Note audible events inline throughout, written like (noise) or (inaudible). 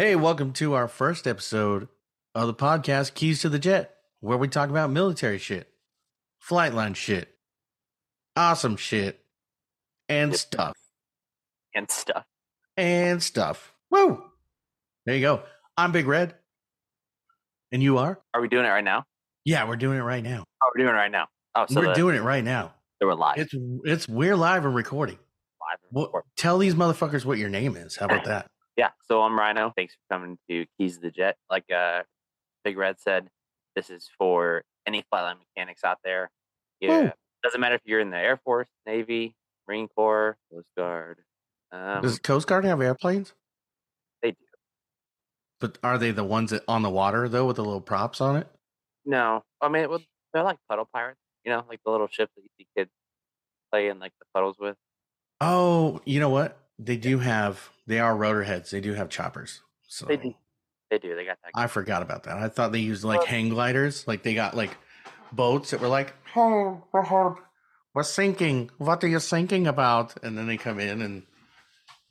Hey, welcome to our first episode of the podcast Keys to the Jet, where we talk about military shit, flightline shit, awesome shit, and stuff. And stuff. And stuff. Woo! There you go. I'm Big Red. And you are? Are we doing it right now? Yeah, we're doing it right now. Oh, we're doing it right now. Oh, so we're the, doing it right now. So we're live. It's it's we're live and recording. live. and Well, tell these motherfuckers what your name is. How about (clears throat) that? Yeah. So I'm Rhino. Thanks for coming to Keys of the Jet. Like uh, Big Red said, this is for any flightline mechanics out there. Yeah. Doesn't matter if you're in the Air Force, Navy, Marine Corps, Coast Guard. Um, Does Coast Guard have airplanes? they do. But are they the ones that on the water though with the little props on it? No, I mean, well, they're like puddle pirates. You know, like the little ships that you see kids play in like the puddles with. Oh, you know what? They do have. They are rotor heads. They do have choppers. So They do. They do. They got that. I forgot about that. I thought they used like hang gliders. Like they got like boats that were like, oh, we're, hard- we're sinking. What are you thinking about? And then they come in and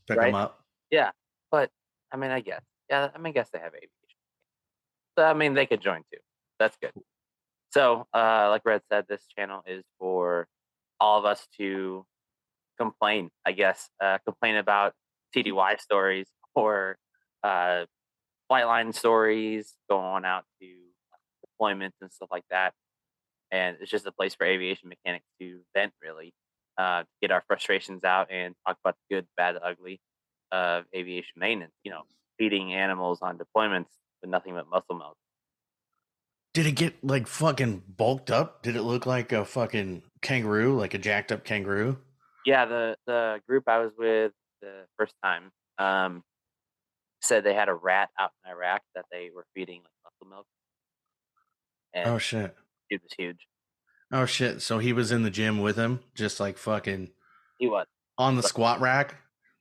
pick Right. them up. Yeah, but I mean, I guess. Yeah, I mean, I guess they have aviation. So I mean, they could join too. That's good. So, uh, like Red said, this channel is for all of us to complain. I guess uh, complain about TDY stories (laughs) or uh, flight line stories, going out to deployments and stuff like that. And it's just a place for aviation mechanics to vent, really, uh, get our frustrations out and talk about the good, bad, ugly of aviation maintenance. You know, feeding animals on deployments with nothing but muscle milk. Did it get like fucking bulked up? Did it look like a fucking kangaroo, like a jacked up kangaroo? Yeah, the the group I was with the first time um, said they had a rat out in Iraq that they were feeding like muscle milk, and Oh shit. it was huge. Oh shit. So he was in the gym with him, just like fucking He was on the squat rack.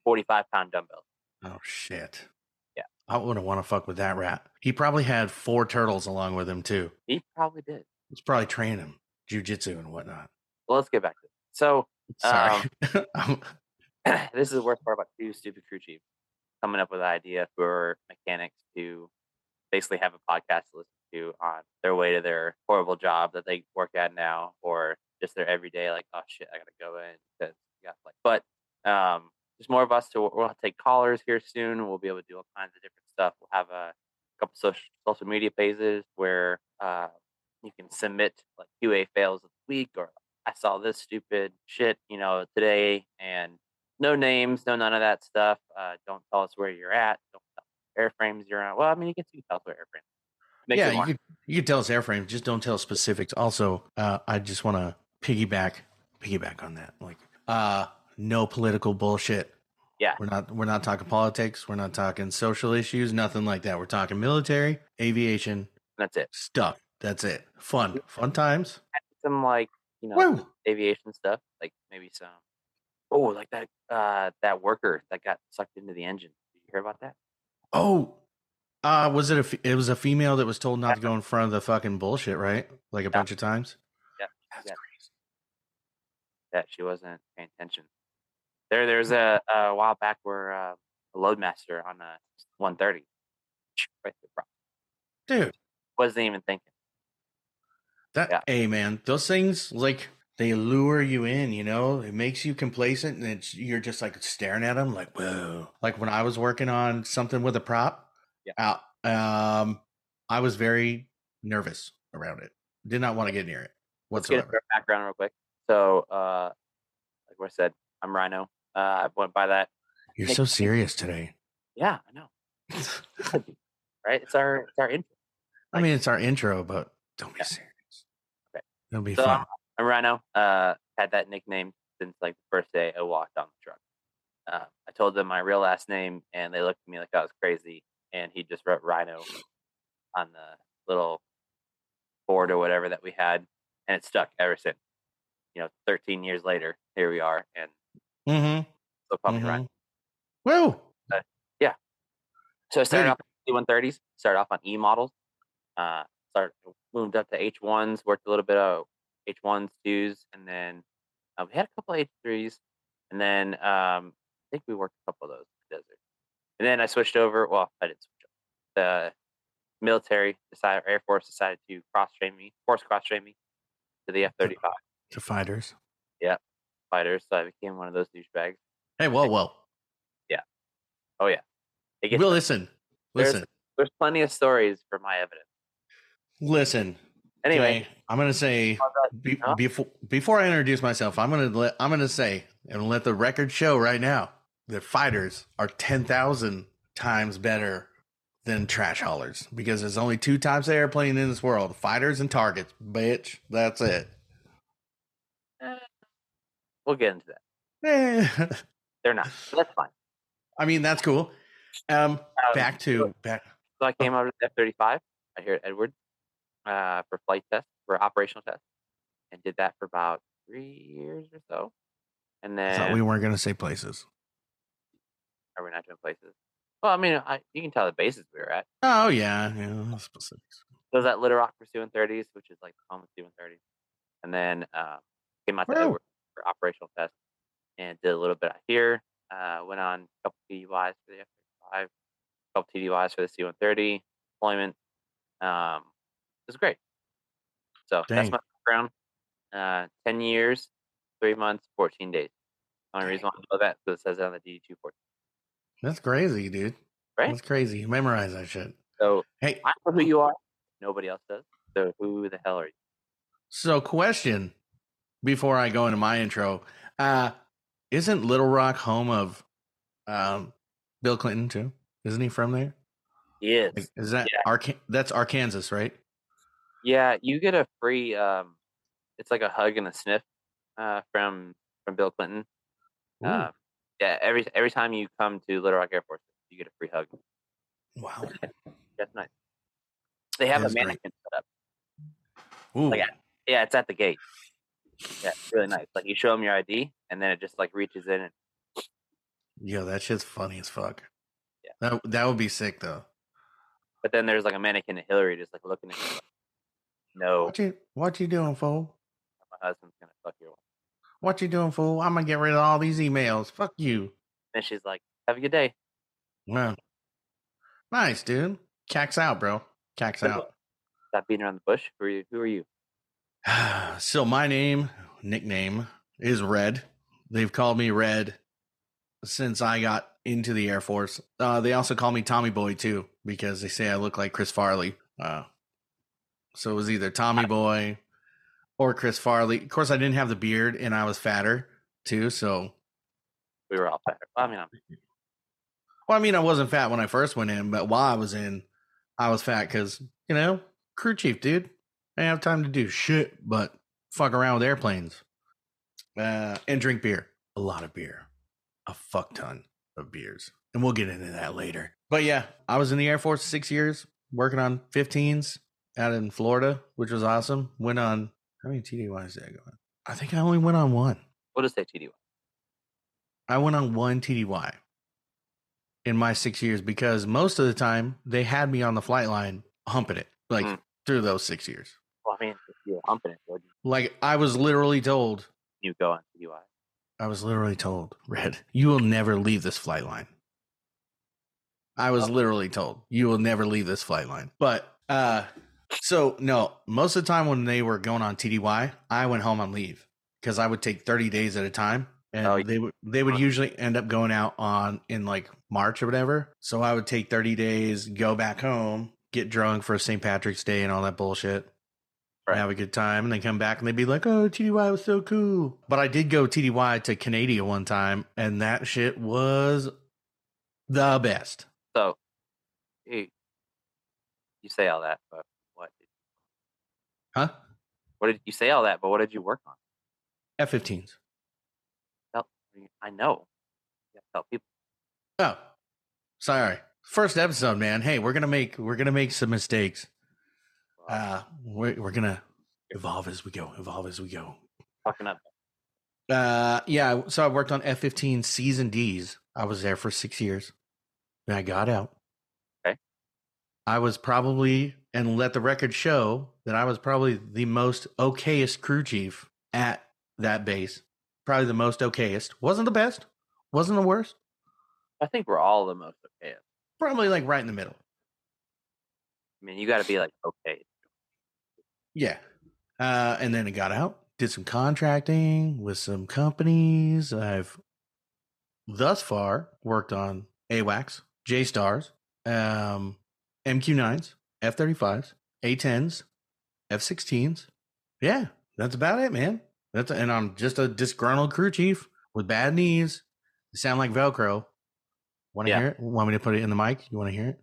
forty five pound dumbbells. Oh shit. Yeah. I wouldn't want to fuck with that rat. He probably had four turtles along with him too. He probably did. He's probably training him jujitsu and whatnot. Well, let's get back to it. So Sorry. Um, (laughs) (coughs) this is the worst part about two stupid crew chiefs coming up with an idea for mechanics to basically have a podcast to listen to on their way to their horrible job that they work at now or just their everyday like oh shit i gotta go in because got like but um there's more of us to we'll take callers here soon we'll be able to do all kinds of different stuff we'll have a couple social social media pages where uh you can submit like qa fails of the week or i saw this stupid shit you know today and no names, no none of that stuff. Uh, don't tell us where you're at. Don't tell us airframes you're on. Well, I mean, you can can tell us where airframes. Makes yeah, you could you could tell us airframe, just don't tell us specifics. Also, uh, I just want to piggyback piggyback on that. Like, uh, no political bullshit. Yeah. We're not we're not talking politics. We're not talking social issues. Nothing like that. We're talking military, aviation That's it. stuff. That's it. Fun, fun times. Some like you know Woo! aviation stuff, like maybe some. Oh, like that uh, that worker that got sucked into the engine. Did you hear about that? Oh, uh, was it a? It was a female that was told not to go in front of the fucking bullshit, right? Like a bunch of times. Yeah, That's yeah. crazy. That she wasn't paying attention. There, there's a, a while back where uh, a loadmaster on a 130 right dude. wasn't even thinking. That Yeah. hey man, those things like they lure you in, you know. It makes you complacent, and it's you're just like staring at them, like whoa. Like when I was working on something with a prop, Yeah. out, um, I was very nervous around it. Did not want to get near it Let's get whatsoever. our background real quick. So, uh, like I said, I'm Rhino. Uh, I went by that. You're Nick- so serious today. Yeah, I know. (laughs) right? It's our it's our intro. I mean, it's our intro, but don't be Yeah. serious. It'll be So fun. I'm, I'm Rhino. Uh, had that nickname since like the first day I walked on the truck. Uh, I told them my real last name, and they looked at me like I was crazy. And he just wrote Rhino on the little board or whatever that we had, and it stuck ever since. You know, 13 years later, here we are, and Mm-hmm. still call me Rhino. Woo! Yeah. So I started Hey. off with C-130s, started off on E models, uh, started moved up to H1s, worked a little bit of H1s, twos, and then uh, we had a couple H3s, and then um, I think we worked a couple of those in the desert. And then I switched over. Well, I didn't switch the military decided, Air Force decided to cross train me, force cross train me to the F thirty five To fighters. Yeah, fighters. So I became one of those douchebags. Hey, whoa, whoa. Yeah. Oh yeah, Well, listen, There's- listen, there's plenty of stories for my evidence. Listen. Anyway, okay? I'm gonna say be, Huh? before before I introduce myself, I'm gonna let I'm gonna say and let the record show right now that fighters are ten thousand times better than trash haulers because there's only two types of airplane in this world: fighters and targets. Bitch, that's it. eh, we'll get into that. Eh. (laughs) They're not. That's fine. I mean, that's cool. Um, Um, back to back. So I came out of the F thirty five. I hear Edward uh, for flight test for operational test, and did that for about three years or so. And then thought we weren't gonna say places. are we not doing places? Well, I mean, I, you can tell the bases we were at. Oh yeah, yeah, specifics. So was at Little Rock for C-130s, which is like home of C-130s. And then uh, came out to Edward for operational test and did a little bit out here. Uh, went on a couple TDYs for the F-35, a couple TDYs for the C-130 deployment. Um, was great. So Dang. that's my background. Uh, 10 years, 3 months, 14 days. The only reason why I know that is because it says it on the DD-214. That's crazy, dude. Right? That's crazy. You Memorize that shit. So Hey, I know who you are. Nobody else does. So who the hell are you? So, question before I go into my intro: uh, Isn't Little Rock home of um, Bill Clinton too? Isn't he from there? Yes. Like, Is that Yeah. Arkan- That's Arkansas, right? Yeah, you get a free um it's like a hug and a sniff uh from from Bill Clinton. Um yeah, every every time you come to Little Rock Air Force, you get a free hug. wow. (laughs) That's nice. They have That a is great. mannequin set up. Ooh, Like, Yeah, it's at the gate. Yeah, it's really nice. Like you show them your ID and then it just like reaches in and yo, that shit's funny as fuck. Yeah. That that would be sick though. but then there's like a mannequin of Hillary just like looking at you like, No, What you What you doing, fool? my husband's gonna fuck your wife. What you doing, fool? I'm gonna get rid of all these emails. Fuck you. And she's like, Have a good day. Wow. Nice, dude. Cacks out, bro. Cacks out. Stop beating around the bush. Who are you? Who are you? (sighs) so my name, nickname is Red. They've called me Red since I got into the Air Force. Uh, they also call me Tommy Boy too because they say I look like Chris Farley. Uh, so it was either Tommy Boy or Chris Farley. Of course, I didn't have the beard and I was fatter too. So, We were all better. Well, I mean, I'm, well, I mean, I wasn't fat when I first went in, but while I was in, I was fat because you know, crew chief, dude. I didn't have time to do shit but fuck around with airplanes uh, and drink beer. A lot of beer, a fuck ton of beers, and we'll get into that later. But yeah, I was in the Air Force six years, working on 15s out in Florida, which was awesome. Went on how many TDYs did I go on? I think I only went on one. we'll just say TDY. I went on one TDY in my six years because most of the time they had me on the flight line humping it, like Mm. through those six years. Well, I mean, you humping it, would Like I was literally told, you go on TDY? I was literally told, Red, you will never leave this flight line. I was Oh. literally told, you will never leave this flight line. But uh so no, most of the time when they were going on TDY, I went home on leave because I would take 30 days at a time. Oh, and Oh, they would they would usually end up going out on in like March or whatever. So I would take 30 days, go back home, get drunk for St. Patrick's Day and all that bullshit. Right. Have a good time, and then come back and they'd be like, "Oh, TDY was so cool." But I did go TDY to Canada one time, and that shit was the best. So, you, you say all that, but Huh? what did you say all that? But what did you work on? F-15s. Tell, I know. You tell people. Oh, sorry. First episode, man. Hey, we're gonna make we're gonna make some mistakes. Uh, we're we're gonna evolve as we go. Evolve as we go. Fucking up. Uh, yeah. So I worked on F-15 C's and D's. I was there for six years. Then I got out. Okay. I was probably, and let the record show that I was probably the most okayest crew chief at that base. Probably the most okayest. Wasn't the best. Wasn't the worst. I think we're all the most okay. Probably like right in the middle. I mean, you got to be like, okay, Yeah. Uh, and then it got out, did some contracting with some companies. I've thus far worked on AWACS, J Stars, um, MQ9s, F35s, A10s, F16s. Yeah, that's about it, man. That's and I'm just a disgruntled crew chief with bad knees. They sound like Velcro. Want to Yeah. hear it? Want me to put it in the mic? You want to hear it?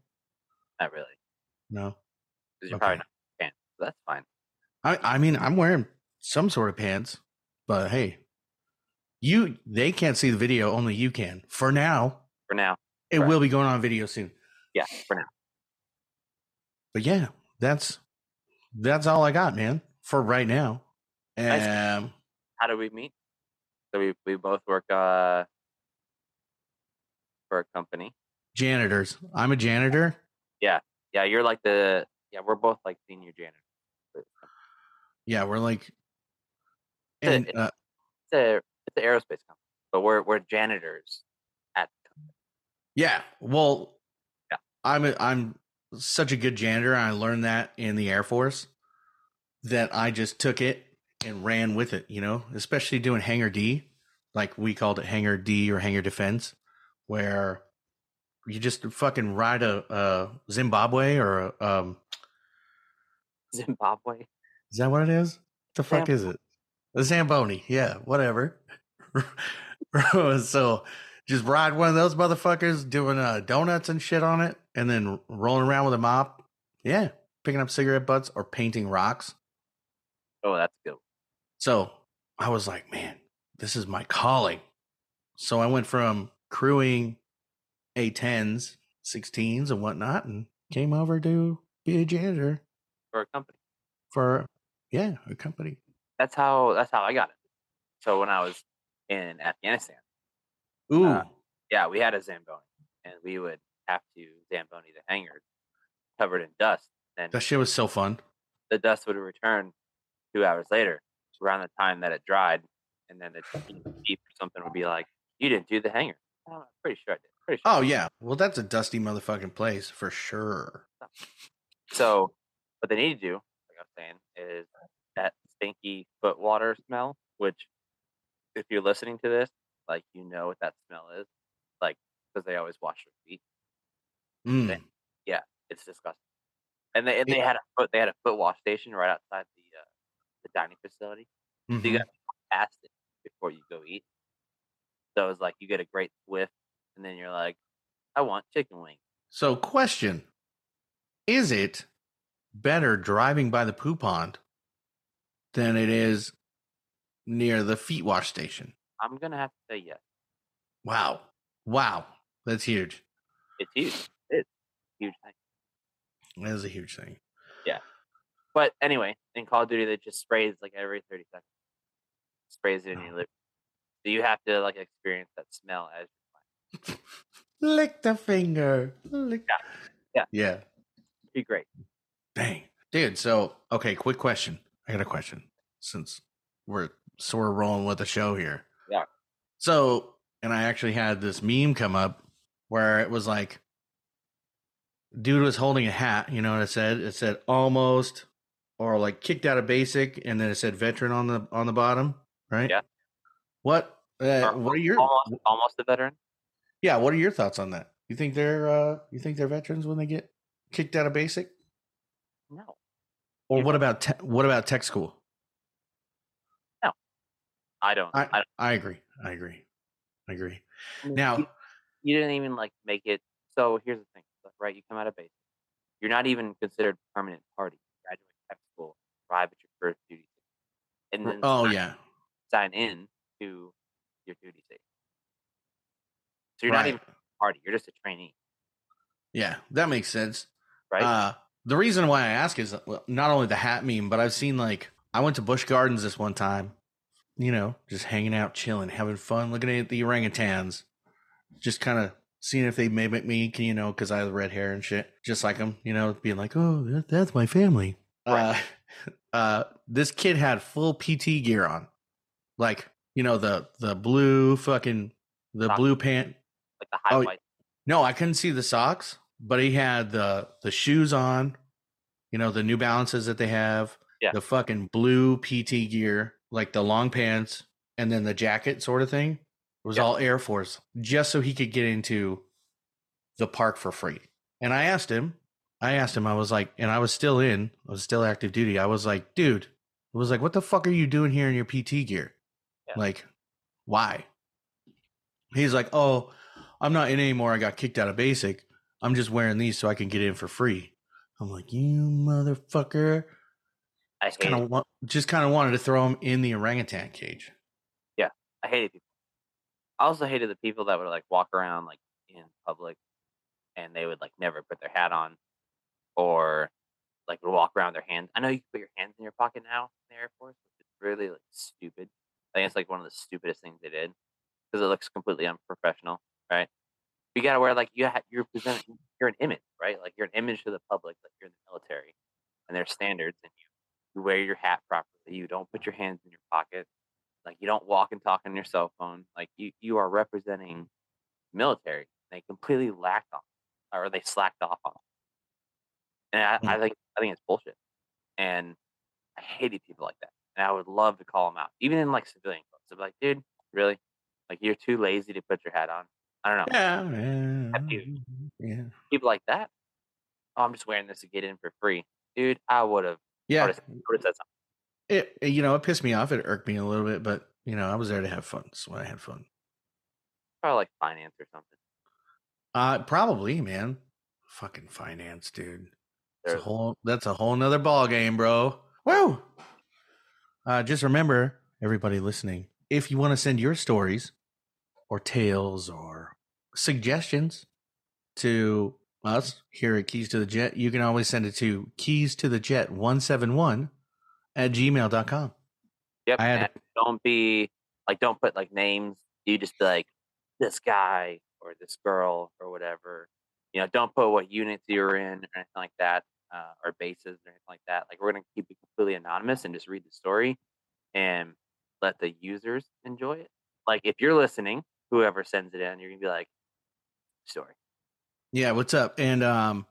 not really, No. because you're Okay. probably not pants. So that's fine. I I mean I'm wearing some sort of pants, but hey, you they can't see the video, only you can. For now, For now, it Right. will be going on video soon. yeah, for now. But yeah, that's that's all I got, man, for right now. Um, How do we meet? So we we both work uh for a company. janitors. I'm a janitor. Yeah, yeah. you're like the yeah. We're both like senior janitors. for this company. Yeah, we're like, It's a- and uh, It's a it's an aerospace company, but we're we're janitors at the company. yeah, well, Yeah. I'm a, I'm such a good janitor. I learned that in the Air Force that I just took it and ran with it. You know, especially doing Hangar D, like we called it Hangar D or Hangar Defense, where you just fucking ride a, a Zimbabwe or a, um, Zimbabwe. Is that what it is? The fuck is it? The Zamboni. Yeah, whatever. (laughs) so just ride one of those motherfuckers doing uh, donuts and shit on it and then rolling around with a mop. Yeah. Picking up cigarette butts or painting rocks. Oh, that's good. So I was like, man, this is my calling. So I went from crewing A10s, 16s, and whatnot and came over to be a janitor For a company. for, yeah, a company. That's how that's how I got it. So when I was in Afghanistan, Ooh. Uh, yeah, we had a Zamboni, and we would have to Zamboni the hangars covered in dust. And That shit was so fun. the dust would return two hours later, around the time that it dried, and then the (sighs) chief or something would be like, "You didn't do the hanger." Oh, I'm pretty sure I did. Pretty sure. Oh yeah. Well, that's a dusty motherfucking place for sure. So what they need to do, like I was saying, is that stinky foot water smell. Which, if you're listening to this, like you know what that smell is, like because they always wash their feet. Mm. Yeah, it's disgusting. And they and they had a foot they had a foot wash station right outside the uh, the dining facility. So you Mhm. got past it before you go eat. So it's like you get a great whiff, and then you're like, I want chicken wings. So, question: Is it better driving by the poo pond than it is near the feet wash station? I'm gonna have to say yes. Wow, wow, that's huge. It's huge. Huge thing. That is a huge thing. Yeah. But anyway, in Call of Duty, they just sprays like every 30 seconds. Sprays it in Oh. your lip. So you have to like experience that smell as you're (laughs) flying. Lick the finger. Lick. Yeah. Yeah. Yeah. Be great. Dang. Dude, so okay, quick question. I got a question since we're sort of rolling with the show here. Yeah. So, and I actually had this meme come up where it was like dude was holding a hat, you know what it said? It said almost or like kicked out of basic and then it said veteran on the on the bottom, right? Yeah. What uh, what are your almost almost a veteran. Yeah, what are your thoughts on that? You think they're uh you think they're veterans when they get kicked out of basic? No. Or what about te- what about tech school? No, I don't. I- I, don't I agree. I agree. I agree. I mean, Now, you, you didn't even like make it. So here's the thing, right? You come out of basic. You're not even considered permanent party. You graduate tech school, arrive at your first duty station, and then oh sign, yeah, sign in to your duty station. So you're not right. even party. You're just a trainee, Yeah, that makes sense. right? Uh, the reason why I ask is not only the hat meme, but I've seen like I went to Busch Gardens this one time. You know, just hanging out, chilling, having fun, looking at the orangutans, just kind of seeing if they mimic me. You know, because I have red hair and shit, just like them. You know, being like, oh, that, that's my family. Right. Uh, (laughs) uh, this kid had full PT gear on, like you know the the blue fucking the Socks. blue pant like the high oh, white. no, I couldn't see the socks, but he had the the shoes on, You know, the New Balances that they have, Yeah. the fucking blue PT gear, like the long pants and then the jacket sort of thing. It was Yeah. all Air Force just so he could get into the park for free. And I asked him, I asked him, I was like, and I was still in, I was still active duty. I was like, dude, I was like, what the fuck are you doing here in your PT gear? Yeah. Like, why? He's like, oh, I'm not in anymore. I got kicked out of basic. I'm just wearing these so I can get in for free. I'm like, you motherfucker. I Just kind of wa- just kind of wanted to throw him in the orangutan cage. Yeah, I hated people. I also hated the people that would like walk around like in public and they would like never put their hat on or like walk around their hands. I know you put your hands in your pocket now in the Air Force, which is really like stupid. I think it's like one of the stupidest things they did because it looks completely unprofessional, right? You gotta wear like you ha- you're presenting you're an image, right? Like you're an image to the public, like you're in the military, and there's standards, and you you wear your hat properly. You don't put your hands in your pocket. Like you don't walk and talk on your cell phone. Like you, you are representing military. They completely lacked on, or they slacked off on. And I, hmm. I think I think it's bullshit. And I hated people like that. And I would love to call them out, even in like civilian clothes. I'd be like, dude, really? Like you're too lazy to put your hat on. I don't know. Yeah, yeah, People like that. Oh, I'm just wearing this to get in for free, dude. I would have. yeah. Would have said something. It you know it pissed me off. It irked me a little bit, but you know I was there to have fun. So I had fun. Probably like finance or something. Uh, probably, man. Fucking finance, dude. It's a whole. That's a whole nother ball game, bro. Woo. Uh, just remember, everybody listening, if you want to send your stories, or tales, or suggestions to us here at Keys to the Jet, you can always send it to keys to the jet one seven one at gmail.com. Yep. I had don't be like don't put like names. You just be like this guy or this girl or whatever. You know, don't put what units you're in or anything like that, uh, or bases or anything like that. Like we're gonna keep it completely anonymous and just read the story and let the users enjoy it. Like if you're listening, whoever sends it in, you're gonna be like, story. Yeah, what's up? And um,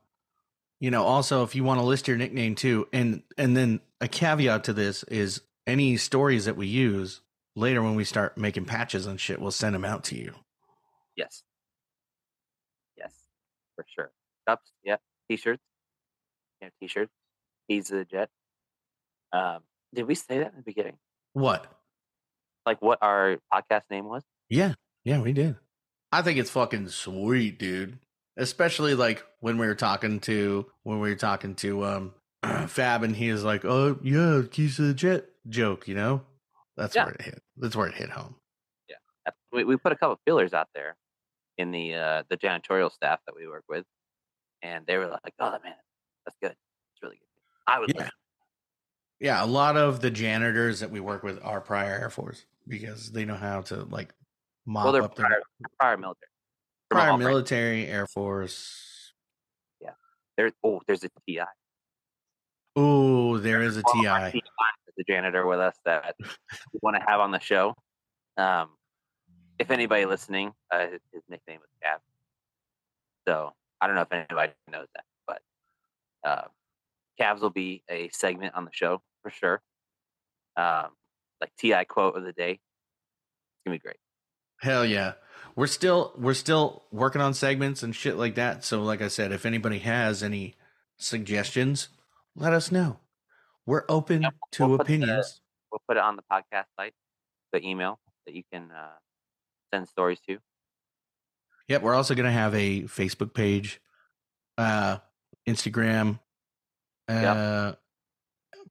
you know, also if you want to list your nickname too, and and then a caveat to this is any stories that we use later when we start making patches and shit, we'll send them out to you. Yes. Yes, for sure. Cups, yeah. T-shirts. Yeah, t-shirts. He's the jet. Um, did we say that in the beginning? What? Like what our podcast name was? Yeah, yeah, we did. I think it's fucking sweet, dude. Especially like when we were talking to when we were talking to um (clears throat) Fab and he is like, "Oh yeah, keys to the jet joke," you know. That's Yeah. where it hit. That's where it hit home. Yeah, We, we put a couple fillers out there in the uh, the janitorial staff that we work with, and they were like, "Oh man, that's good. It's really good." I would Yeah. listen. Yeah, a lot of the janitors that we work with are prior Air Force because they know how to like mop Well, up their prior, prior military. Prior military, Air Force. Yeah. There, oh, there's a TI. Oh, there is a One of our TI. TI the janitor with us that we want to have on the show. Um, if anybody listening, uh, his, his nickname was Cav. So I don't know if anybody knows that, but uh, Cavs will be a segment on the show for sure. Um, like Ti quote of the day. It's gonna be great. Hell yeah. We're still we're still working on segments and shit like that. So like I said, if anybody has any suggestions, let us know. We're open Yeah, to we'll the- opinions. We'll put it on the podcast site, the email that you can uh, send stories to. Yep, we're also going to have a Facebook page, uh, Instagram, uh,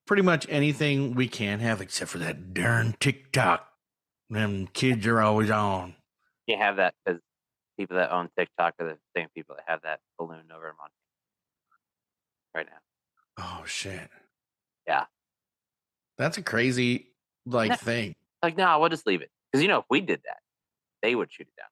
pretty much anything we can have except for that darn TikTok. Them kids are always on. You have that because people that own TikTok are the same people that have that balloon over in Montana right now. Oh shit. Yeah. That's a crazy like thing. Like, no, we'll just leave it because you know if we did that, they would shoot it down.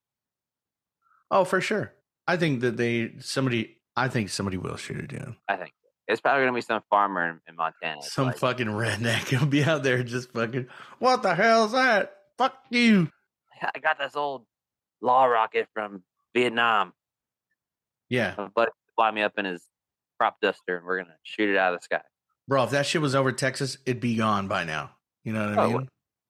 Oh, for sure. I think that they somebody. I think somebody will shoot it down. I think it's probably gonna be some farmer in, in Montana. Some like, fucking redneck will be out there just fucking. What the hell's that? Fuck you. (laughs) I got this old law rocket from Vietnam. Yeah. Uh, My buddy fly me up in his crop duster and we're gonna shoot it out of the sky. Bro, if that shit was over Texas, it'd be gone by now. You know what I Oh, mean?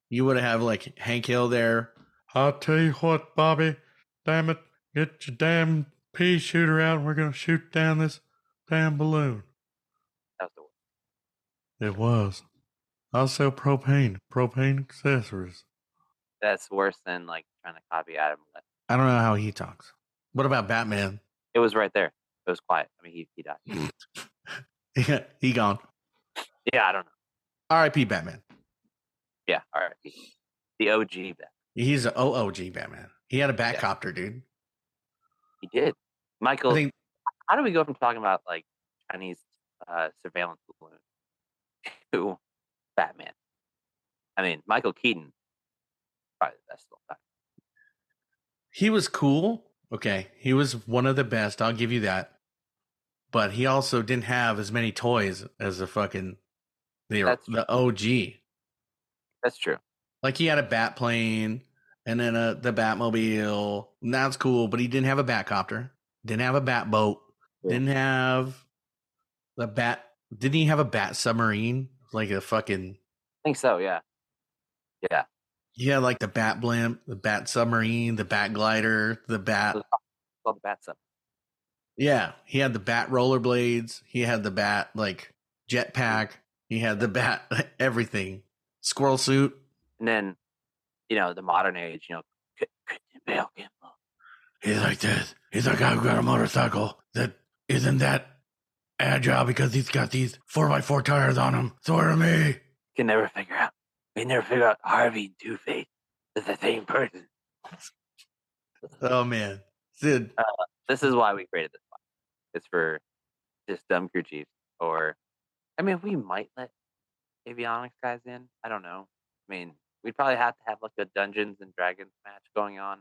You would have had like Hank Hill there. I'll tell you what, Bobby. Damn it. Get your damn pea shooter out and we're going to shoot down this damn balloon. That was the worst. It was. I'll sell propane, propane accessories. That's worse than like trying to copy Adam. West. I don't know how he talks. What about Batman? It was right there. It was quiet. I mean, he he died. (laughs) Yeah, he gone. Yeah, I don't know. R.I.P. Batman. Yeah, right. The OG Batman. He's an OOG Batman. He had a Batcopter, dude. He did. I Michael, think how do we go from talking about like Chinese uh, surveillance balloon to Batman? I mean, Michael Keaton, probably the best of all time. he was cool. Okay. He was one of the best. I'll give you that. But he also didn't have as many toys as the fucking the That's the OG. That's true. Like he had a bat plane and then a the Batmobile. And that's cool, but he didn't have a Batcopter. Didn't have a bat boat. Yeah. Didn't have the bat didn't he have a bat submarine? Like a fucking I think so. Yeah. Yeah. Yeah, like the bat blimp, the bat submarine, the bat glider, the bat It's called the Bat Sub. Yeah, he had the bat rollerblades. He had the bat like jetpack. He had the bat (laughs) everything. Squirrel suit. And then, you know, the modern age, you know, Christian Bale. He's like this. He's like, I've got a motorcycle that isn't that agile because he's got these four by four tires on him. Sort of me. Can never figure out. We never figure out Harvey and Two Face is the same person. Oh man, dude. Uh, this is why we created this one. It's for just dumb crew chiefs. Or, I mean, we might let avionics guys in. I don't know. I mean, we'd probably have to have like a Dungeons and Dragons match going on,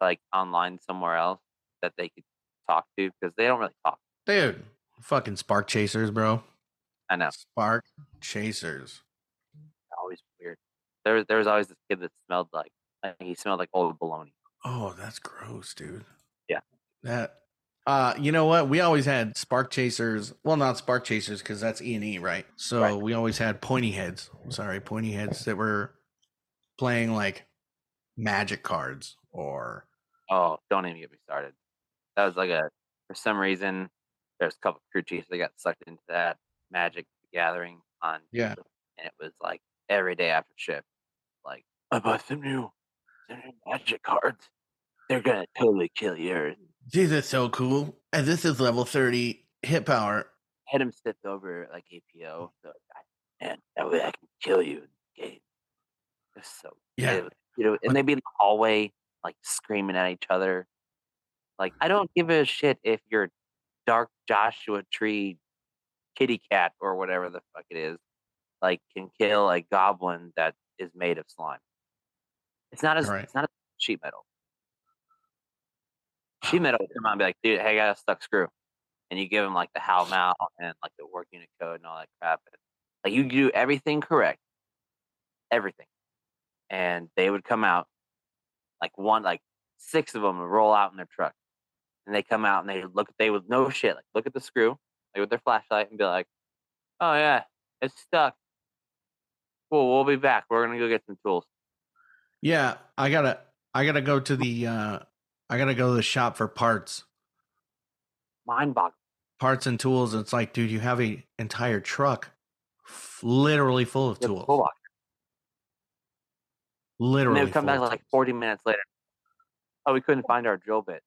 like online somewhere else that they could talk to because they don't really talk. Dude, fucking spark chasers, bro. I know. Spark chasers. There, was- there was always this kid that smelled like, like he smelled like old bologna. Oh, that's gross, dude. Yeah. That. Uh, you know what? We always had spark chasers. Well, not spark chasers because that's E and E, right? So Right. we always had pointy heads. Sorry, pointy heads that were playing like magic cards or Oh, don't even get me started. That was like a for some reason there's a couple crew chiefs that got sucked into that Magic Gathering on Yeah. And it was like every day after shift, I bought some new, some new Magic cards. They're gonna totally kill yours. these are so cool. And this is level thirty hit power. Had him stepped over like APO, so I, man, that way I can kill you in the game. It's so Yeah. it was- you know, and they'd be in the hallway like screaming at each other. Like I don't give a shit if you're Dark Joshua Tree kitty cat or whatever the fuck it is, like can kill a goblin that is made of slime. It's not as Right. it's not as sheet metal. Sheet (sighs) metal would come out and be like, dude, hey, I got a stuck screw. And you give them like the How Mal and like the work unit code and all that crap. And, like you do everything correct. Everything. And they would come out like one like six of them would roll out in their truck. And they come out and they look at they would no shit, like look at the screw, like with their flashlight and be like, Oh yeah, it's stuck. Cool, we'll be back. We're gonna go get some tools. Yeah, I gotta I gotta go to the uh I gotta go to the shop for parts. Mind boggling. Parts and tools. It's like, dude, you have a entire truck f- literally full of tools. And Literally. they would come back like tools. 40 minutes later. Oh, we couldn't find our drill bit.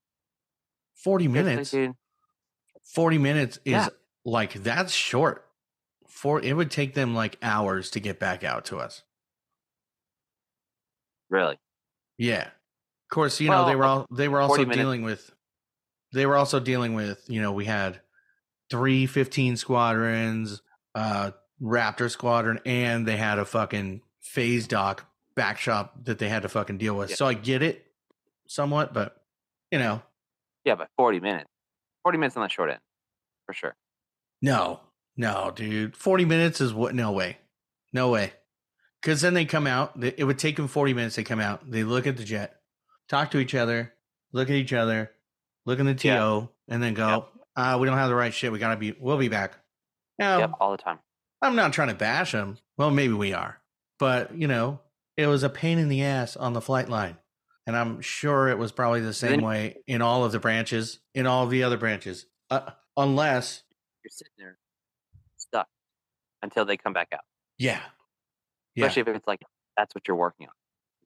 40 minutes. dude. 40 minutes is Yeah. like that's short. For it would take them like hours to get back out to us. Really? Yeah. Of course, you know, they were all they were 40 also minutes- dealing with they were also dealing with, you know, we had three 15 squadrons, uh Raptor squadron, and they had a fucking phase dock back shop that they had to fucking deal with. Yeah. So I get it somewhat, but you know, Yeah, but 40 minutes. 40 minutes on the short end, for sure. No, no, dude. 40 minutes is what? No way. No way. Because then they come out. It would take them 40 minutes. They come out. They look at the jet, talk to each other, look at each other, look in the TO, Yeah. and then go, uh, we don't have the right shit. We gotta be. We'll be back. Now, Yep, all the time. I'm not trying to bash them. Well, maybe we are, but you know, it was a pain in the ass on the flight line, and I'm sure it was probably the same Then- way in all of the branches, in all of the other branches, uh, unless, You're sitting there stuck until they come back out. yeah, yeah, Especially if it's like that's what you're working on.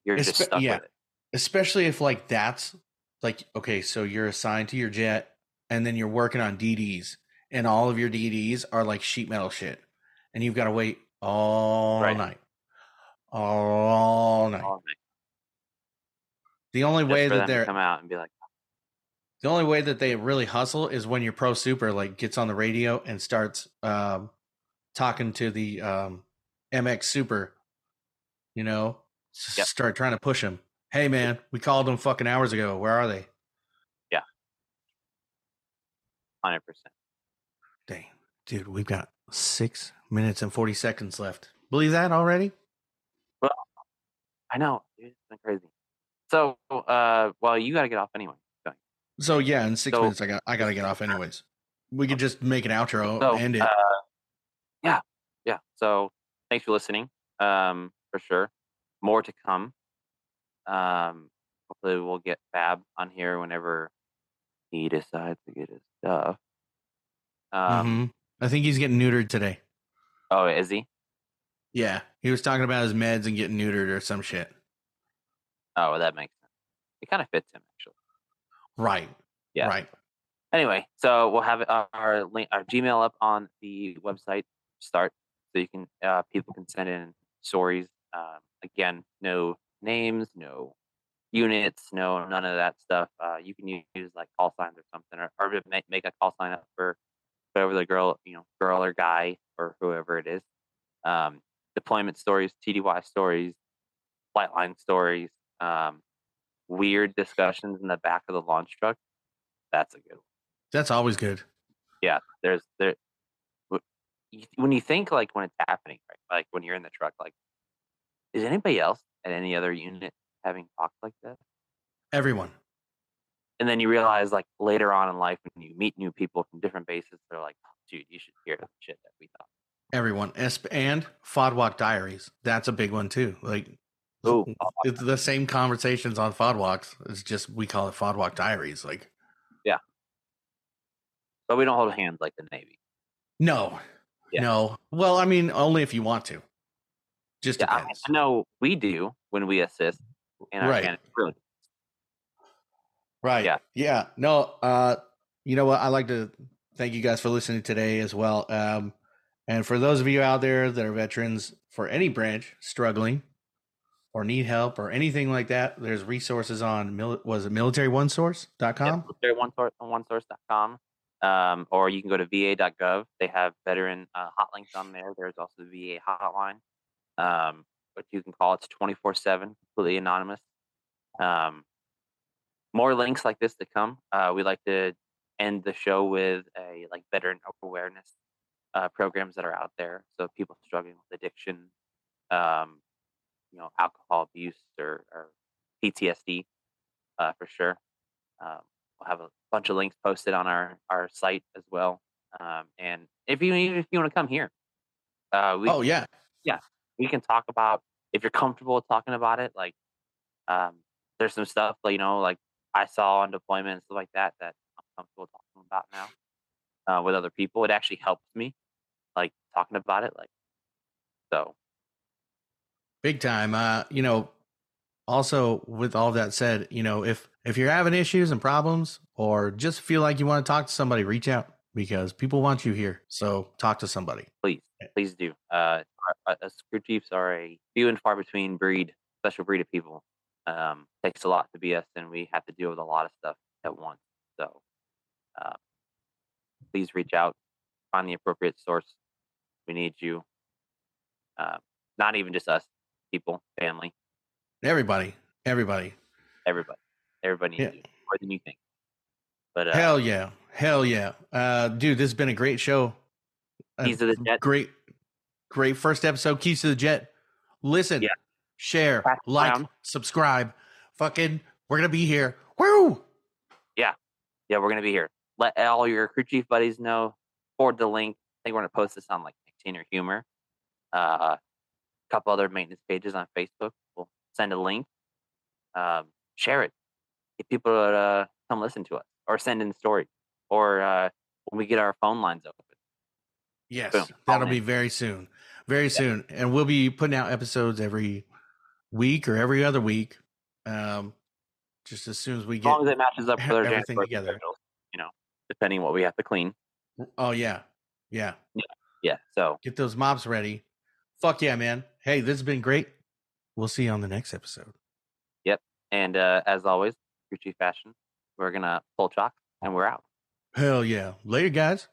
You're just stuck yeah. with it. especially if like that's like okay, so you're assigned to your jet, and then you're working on DDs, and all of your DDs are like sheet metal shit, and you've got to wait all Right. night, all night. All night. The only Just way that they're come out and be like, The only way that they really hustle is when your pro super like gets on the radio and starts um, talking to the um, MX Super. You know, Yep. start trying to push him. Hey man, we called them fucking hours ago. Where are they? Yeah. hundred percent. Dang, dude, we've got six minutes and forty seconds left. Believe that already? Well, I know, dude, it's been crazy. So, uh, well, you got to get off anyway. So yeah, in six So- minutes, I got I got to get off anyways. We could just make an outro, So, end it. uh, yeah, yeah. So, thanks for listening. Um, for sure, more to come. Um, hopefully, we'll get Fab on here whenever he decides to get his stuff. Um, Mhm. I think he's getting neutered today. oh, is he? Yeah, he was talking about his meds and getting neutered or some shit. Oh, that makes sense. It kind of fits him actually. Right. Yeah. Right. Anyway, so we'll have our, our link, our Gmail up on the website start, so you can uh, people can send in stories. Um, again, no names, no units, no none of that stuff. Uh, you can use, like call signs or something, or, or make make a call sign up for whoever the girl, you know, girl or guy or whoever it is. Um, deployment stories, TDY stories, flight line stories, um, weird discussions in the back of the launch truck. That's a good one That's always good. yeah there's there when you think like when it's happening right like when you're in the truck like is anybody else at any other unit having talks like this Everyone. and then you realize like later on in life when you meet new people from different bases they're like oh, dude you should hear the shit that we thought Everyone. Esp- And Fodwalk Diaries. That's a big one too. Like Ooh, it's the same conversations on Fodwalks. It's just we call it Fodwalk Diaries. Like yeah. but we don't hold hands like the navy no. Yeah. No. Well, I mean, only if you want to. Just yeah I, depends. I know we do when we assist in our Right. really Right. Yeah. Yeah. No, uh, you know what? I like to thank you guys for listening today as well. Um, and for those of you out there that are veterans for any branch struggling or need help or anything like that, there's resources on mil- was it military1source.com? Military one source on onesource.com. Um, or you can go to va.gov. They have veteran uh, hot links on there. There's also the VA hotline, um, which you can call. It's 24 7, completely anonymous. Um, more links like this to come. Uh, we like to end the show with a like veteran awareness uh, programs that are out there. So people struggling with addiction, um, you know, alcohol abuse or, or PTSD, uh, for sure. Um, we'll have a bunch of links posted on our our site as well. Um, and if you if you want to come here, uh, we Oh, yeah, yeah. We can talk about if you're comfortable talking about it. Like, um, there's some stuff like you know, like I saw on deployment and stuff like that that I'm comfortable talking about now uh, with other people. It actually helps me, like talking about it. Like, so Big time. Uh, you know, also with all that said, you know, if if you're having issues and problems or just feel like you want to talk to somebody, reach out because people want you here. So talk to somebody. please, please do. Uh, uh, crew chiefs are a few and far between breed, special breed of people. Um, takes a lot to be us, and we have to deal with a lot of stuff at once. So, uh, please reach out, find the appropriate source. We need you. Uh, not even just us, people, family, Everybody. Everybody. everybody. Everybody needs Yeah. you more than you think. But uh, Hell yeah. Hell yeah. Uh dude, this has been a great show. Keys to the Jet. Great great first episode, Keys to the Jet. Listen, Yeah. share, like, subscribe. Fucking we're gonna be here. Woo! yeah, yeah, we're gonna be here. let all your crew chief buddies know. Forward the link. I think we're gonna post this on like Container Humor. Uh, a couple other maintenance pages on Facebook. We'll send a link. Um, share it. Get people to uh, come listen to us or send in stories or uh, when we get our phone lines open. Yes, Boom. that'll All be in. very soon. Very soon. And we'll be putting out episodes every week or every other week. Um, just as soon as we get, As long as it matches up with everything together. schedules, you know, depending what we have to clean. Oh, yeah. Yeah. Yeah. So Get those mops ready. Fuck yeah, man. Hey, this has been great. We'll see you on the next episode. Yep, and uh, as always, crew chief fashion. We're gonna pull chalk and we're out. Hell yeah. Later, guys.